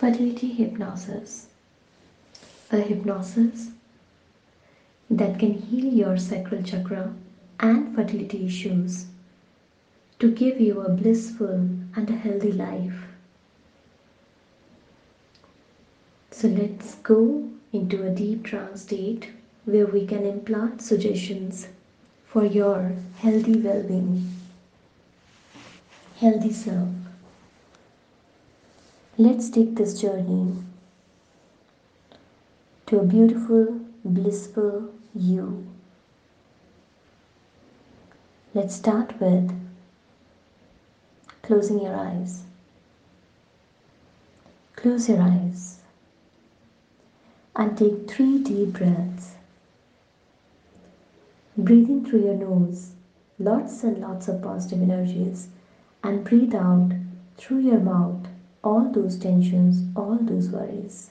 Fertility hypnosis. A hypnosis that can heal your sacral chakra and fertility issues to give you a blissful and a healthy life. So let's go into a deep trance state where we can implant suggestions for your healthy well being, healthy self. Let's take this journey to a beautiful, blissful you. Let's start with closing your eyes. Close your eyes and take three deep breaths. Breathe in through your nose, lots and lots of positive energies, and breathe out through your mouth all those tensions, all those worries.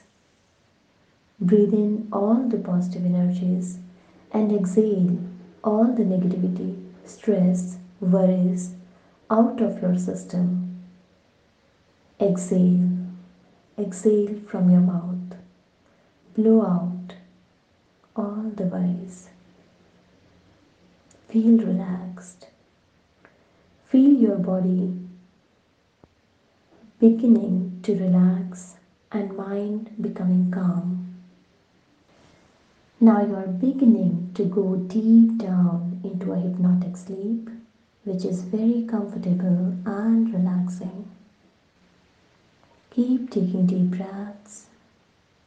Breathe in all the positive energies and exhale all the negativity, stress, worries out of your system. Exhale, exhale from your mouth. Blow out all the worries. Feel relaxed. Feel your body beginning to relax and mind becoming calm. Now you are beginning to go deep down into a hypnotic sleep, which is very comfortable and relaxing. Keep taking deep breaths,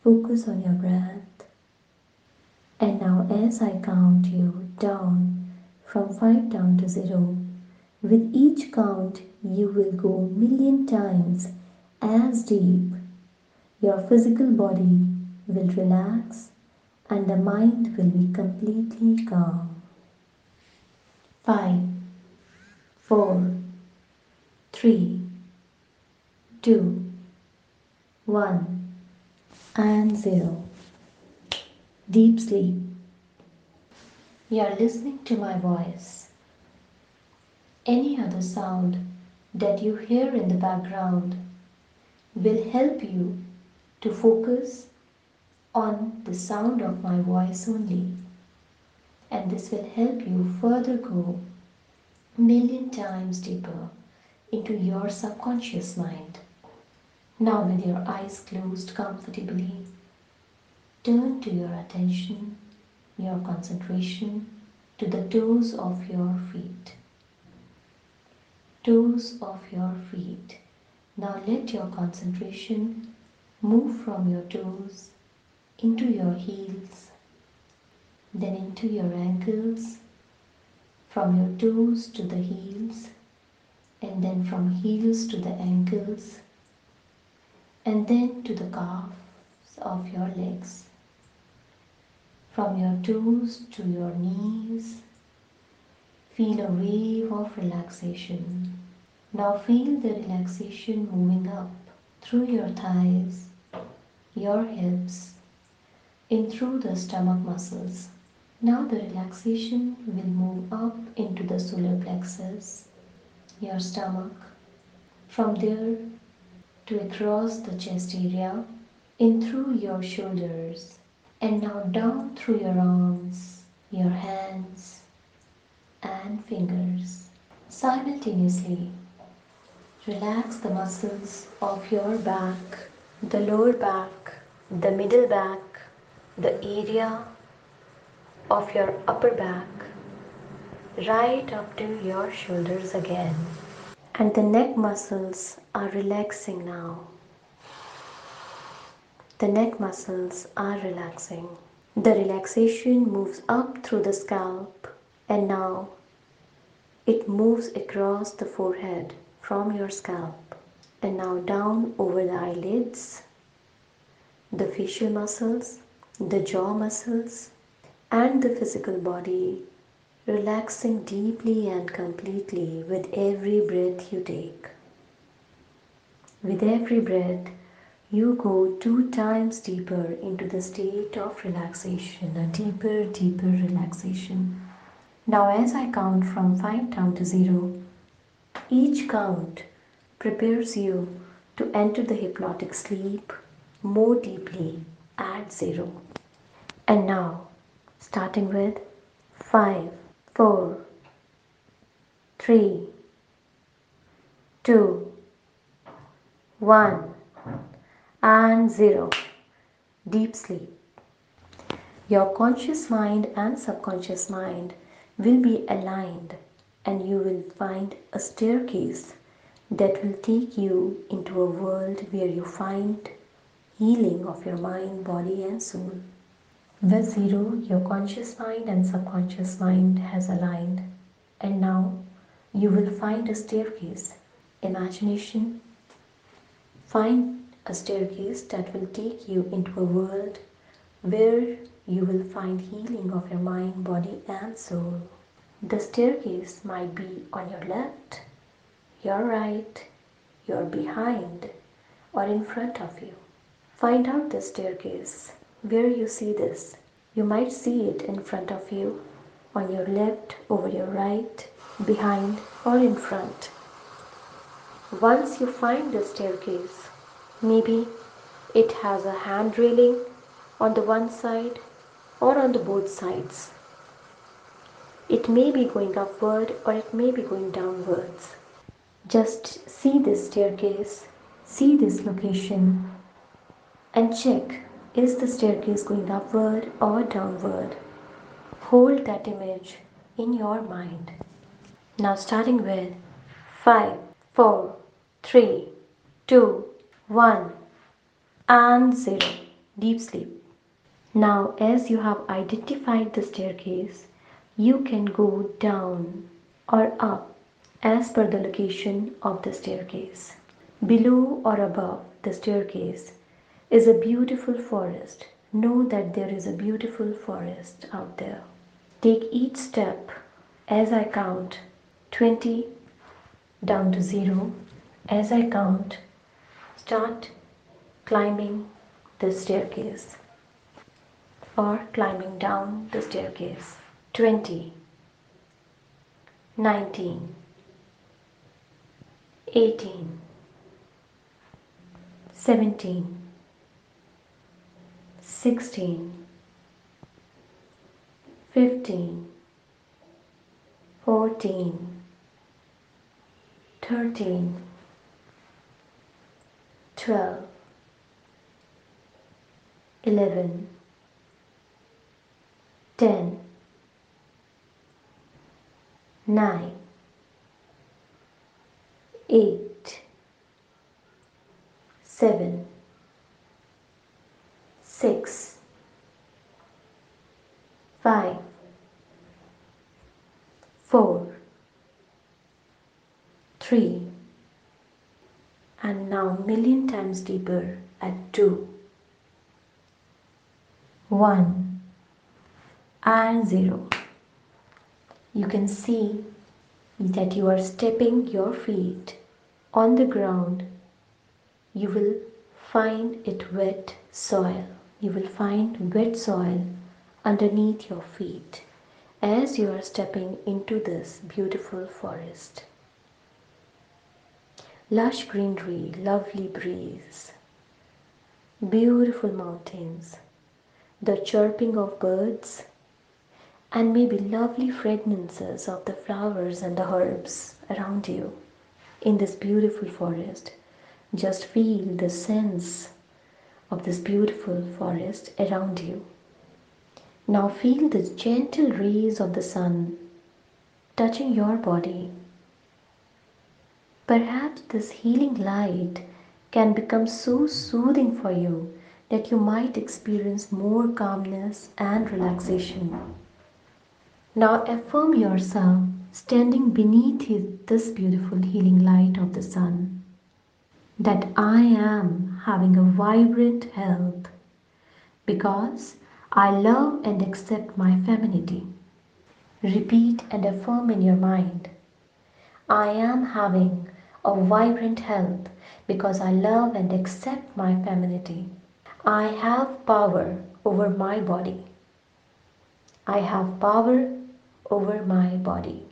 focus on your breath, and now as I count you down from 5 down to 0, with each count, you will go million times as deep. Your physical body will relax and the mind will be completely calm. Five, four, three, two, one, and 0. Deep sleep. You are listening to my voice any other sound that you hear in the background will help you to focus on the sound of my voice only. And this will help you further go million times deeper into your subconscious mind. Now, with your eyes closed comfortably, turn to your attention, your concentration to the toes of your feet toes of your feet. Now let your concentration move from your toes into your heels, then into your ankles, from your toes to the heels, and then from heels to the ankles, and then to the calves of your legs, from your toes to your knees, Feel a wave of relaxation. Now feel the relaxation moving up through your thighs, your hips, in through the stomach muscles. Now the relaxation will move up into the solar plexus, your stomach, from there to across the chest area, in through your shoulders, and now down through your arms, your hands, and fingers. Simultaneously, relax the muscles of your back, the lower back, the middle back, the area of your upper back, right up to your shoulders again. And the neck muscles are relaxing now. The neck muscles are relaxing. The relaxation moves up through the scalp and now it moves across the forehead from your scalp and now down over the eyelids, the facial muscles, the jaw muscles, and the physical body, relaxing deeply and completely with every breath you take. With every breath, you go two times deeper into the state of relaxation, a deeper, deeper relaxation. Now, as I count from 5 down to 0, each count prepares you to enter the hypnotic sleep more deeply at zero. And now, starting with five, four, three, two, one, and zero. Deep sleep. Your conscious mind and subconscious mind will be aligned, and you will find a staircase that will take you into a world where you find healing of your mind, body, and soul. With zero, your conscious mind and subconscious mind has aligned, and now you will find a staircase. Imagination. Find a staircase that will take you into a world where you will find healing of your mind, body, and soul. The staircase might be on your left, your right, your behind, or in front of you. Find out the staircase where you see this. You might see it in front of you, on your left, over your right, behind, or in front. Once you find the staircase, maybe it has a hand railing on the one side or on the both sides. It may be going upward or it may be going downwards. Just see this staircase, see this location, and check is the staircase going upward or downward. Hold that image in your mind. Now, starting with 5, 4, 3, 2, 1, and 0. Deep sleep. Now, as you have identified the staircase, you can go down or up as per the location of the staircase. Below or above the staircase is a beautiful forest. Know that there is a beautiful forest out there. Take each step as I count 20 down to 0. As I count, start climbing the staircase or climbing down the staircase. 20 19 18 17 16 15 14 13 12 11 10 9 8 7 six, five, four, three, and now million times deeper at two, one, and zero. You can see that you are stepping your feet on the ground. You will find it wet soil you will find wet soil underneath your feet as you are stepping into this beautiful forest. Lush greenery, lovely breeze, beautiful mountains, the chirping of birds, and maybe lovely fragrances of the flowers and the herbs around you in this beautiful forest. Just feel the sense of this beautiful forest around you. Now feel the gentle rays of the sun touching your body. Perhaps this healing light can become so soothing for you that you might experience more calmness and relaxation. Now affirm yourself standing beneath this beautiful healing light of the sun that I am having a vibrant health because I love and accept my femininity. Repeat and affirm in your mind I am having a vibrant health because I love and accept my femininity. I have power over my body. I have power over my body.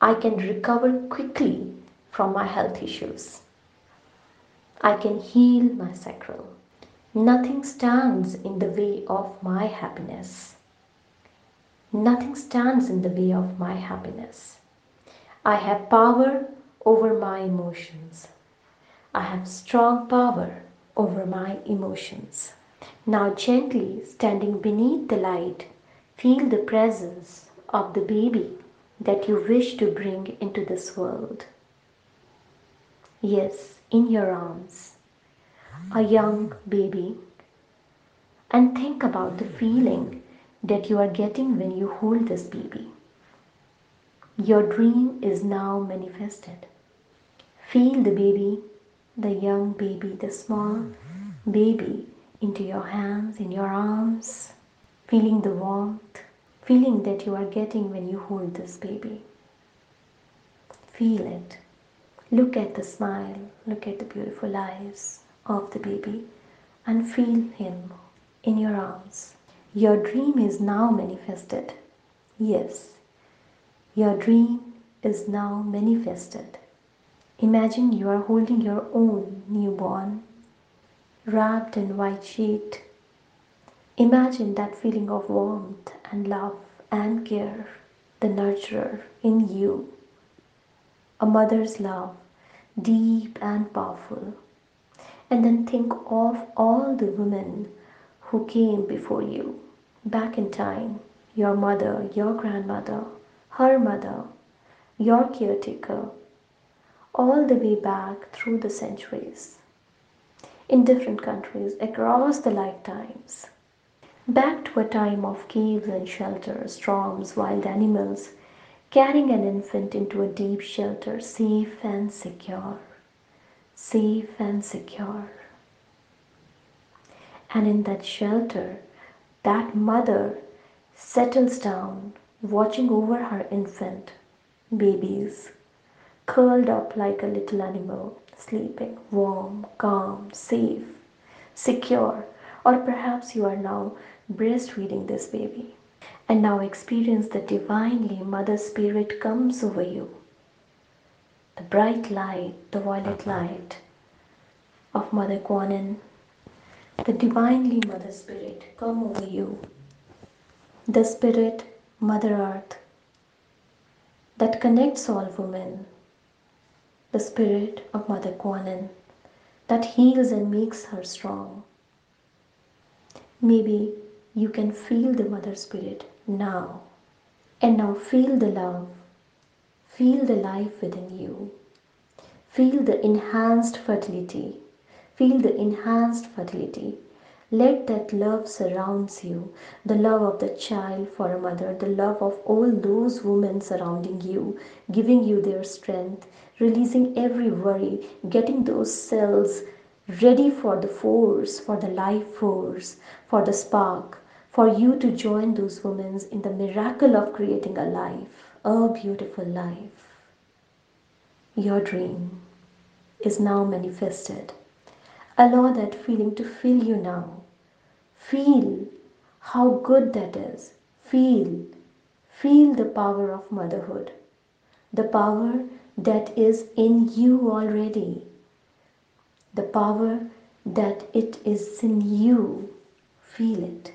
I can recover quickly from my health issues. I can heal my sacral. Nothing stands in the way of my happiness. Nothing stands in the way of my happiness. I have power over my emotions. I have strong power over my emotions. Now, gently standing beneath the light, feel the presence of the baby that you wish to bring into this world. Yes, in your arms, a young baby, and think about the feeling that you are getting when you hold this baby. Your dream is now manifested. Feel the baby, the young baby, the small baby into your hands, in your arms, feeling the warmth, feeling that you are getting when you hold this baby. Feel it. Look at the smile, look at the beautiful eyes of the baby, and feel him in your arms. Your dream is now manifested. Yes, your dream is now manifested. Imagine you are holding your own newborn, wrapped in white sheet. Imagine that feeling of warmth and love and care, the nurturer in you. A mother's love, deep and powerful. And then think of all the women who came before you back in time your mother, your grandmother, her mother, your caretaker, all the way back through the centuries, in different countries across the lifetimes, back to a time of caves and shelters, storms, wild animals, carrying an infant into a deep shelter, safe and secure, safe and secure. And in that shelter, that mother settles down, watching over her infant babies curled up like a little animal, sleeping, warm, calm, safe, secure, or perhaps you are now breastfeeding this baby. And now experience the divinely Mother Spirit comes over you. The bright light, the violet uh-huh. light of Mother Kuan the divinely Mother Spirit come over you. The Spirit, Mother Earth, that connects all women the spirit of Mother Kuan that heals and makes her strong. Maybe you can feel the Mother Spirit now. And now feel the love, feel the life within you, feel the enhanced fertility, feel the enhanced fertility. Let that love surrounds you, the love of the child for a mother, the love of all those women surrounding you, giving you their strength, releasing every worry, getting those cells ready for the force, for the life force, for the spark, for you to join those women in the miracle of creating a life, a beautiful life. Your dream is now manifested. Allow that feeling to fill you now. Feel how good that is. Feel. Feel the power of motherhood. The power that is in you already. The power that it is in you. Feel it.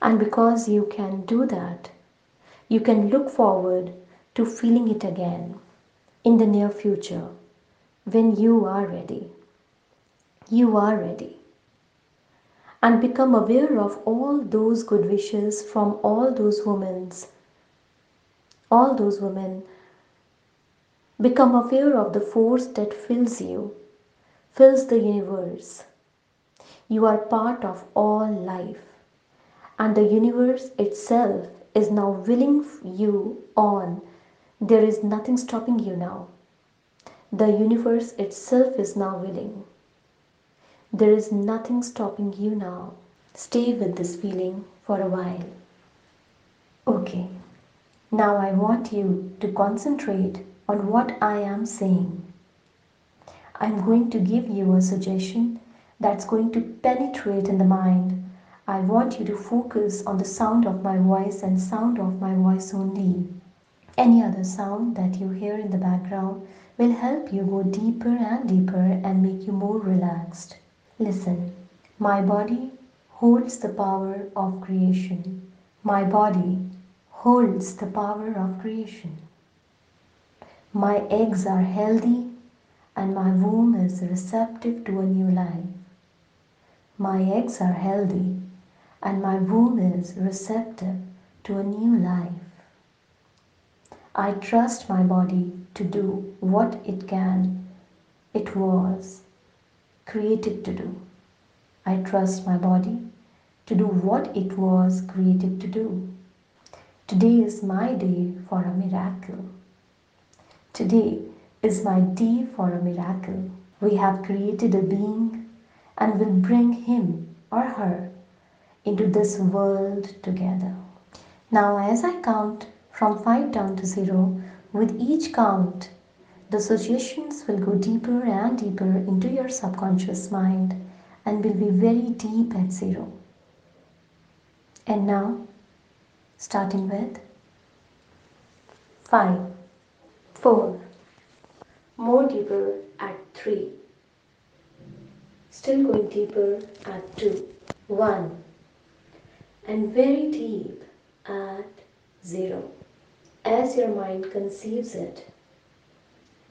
And because you can do that, you can look forward to feeling it again in the near future when you are ready you are ready. And become aware of all those good wishes from all those women. All those women. Become aware of the force that fills you, fills the universe. You are part of all life, and the universe itself is now willing you on. There is nothing stopping you now. The universe itself is now willing. There is nothing stopping you now. Stay with this feeling for a while. Okay, now I want you to concentrate on what I am saying. I'm going to give you a suggestion that's going to penetrate in the mind. I want you to focus on the sound of my voice and sound of my voice only. Any other sound that you hear in the background will help you go deeper and deeper and make you more relaxed. Listen, my body holds the power of creation. My body holds the power of creation. My eggs are healthy and my womb is receptive to a new life. My eggs are healthy and my womb is receptive to a new life. I trust my body to do what it can, it was created to do. I trust my body to do what it was created to do. Today is my day for a miracle. Today is my day for a miracle. We have created a being and will bring him or her into this world together. Now, as I count from 5 down to 0, with each count, the suggestions will go deeper and deeper into your subconscious mind and will be very deep at 0. And now, starting with 5, 4, more deeper at 3, still going deeper at 2, 1, and very deep at 0. As your mind conceives it,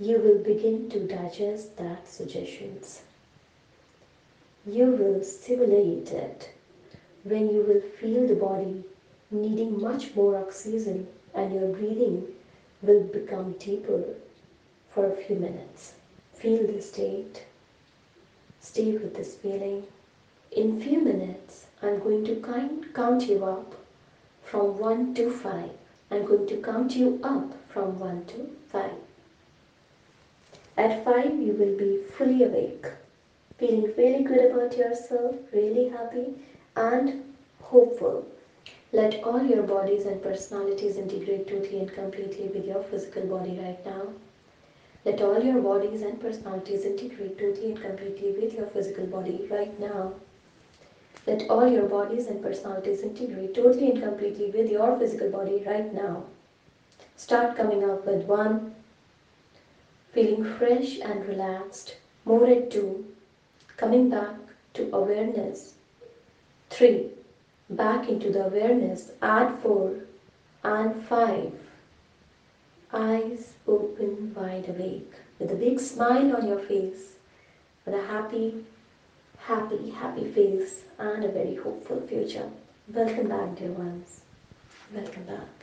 you will begin to digest that suggestions. You will stimulate it when you will feel the body needing much more oxygen and your breathing will become deeper for a few minutes. Feel the state. Stay with this feeling. In few minutes, I'm going to count you up from 1 to 5. I'm going to count you up from 1 to 5. At 5, you will be fully awake, feeling really good about yourself, really happy and hopeful. Let all your bodies and personalities integrate totally and completely with your physical body right now. Let all your bodies and personalities integrate totally and completely with your physical body right now. Let all your bodies and personalities integrate totally and completely with your physical body right now. Start coming up with one, feeling fresh and relaxed. More at two, coming back to awareness. Three, back into the awareness. Add four and five. Eyes open wide awake with a big smile on your face, with a happy happy, happy face and a very hopeful future. Welcome back, dear ones. Welcome back.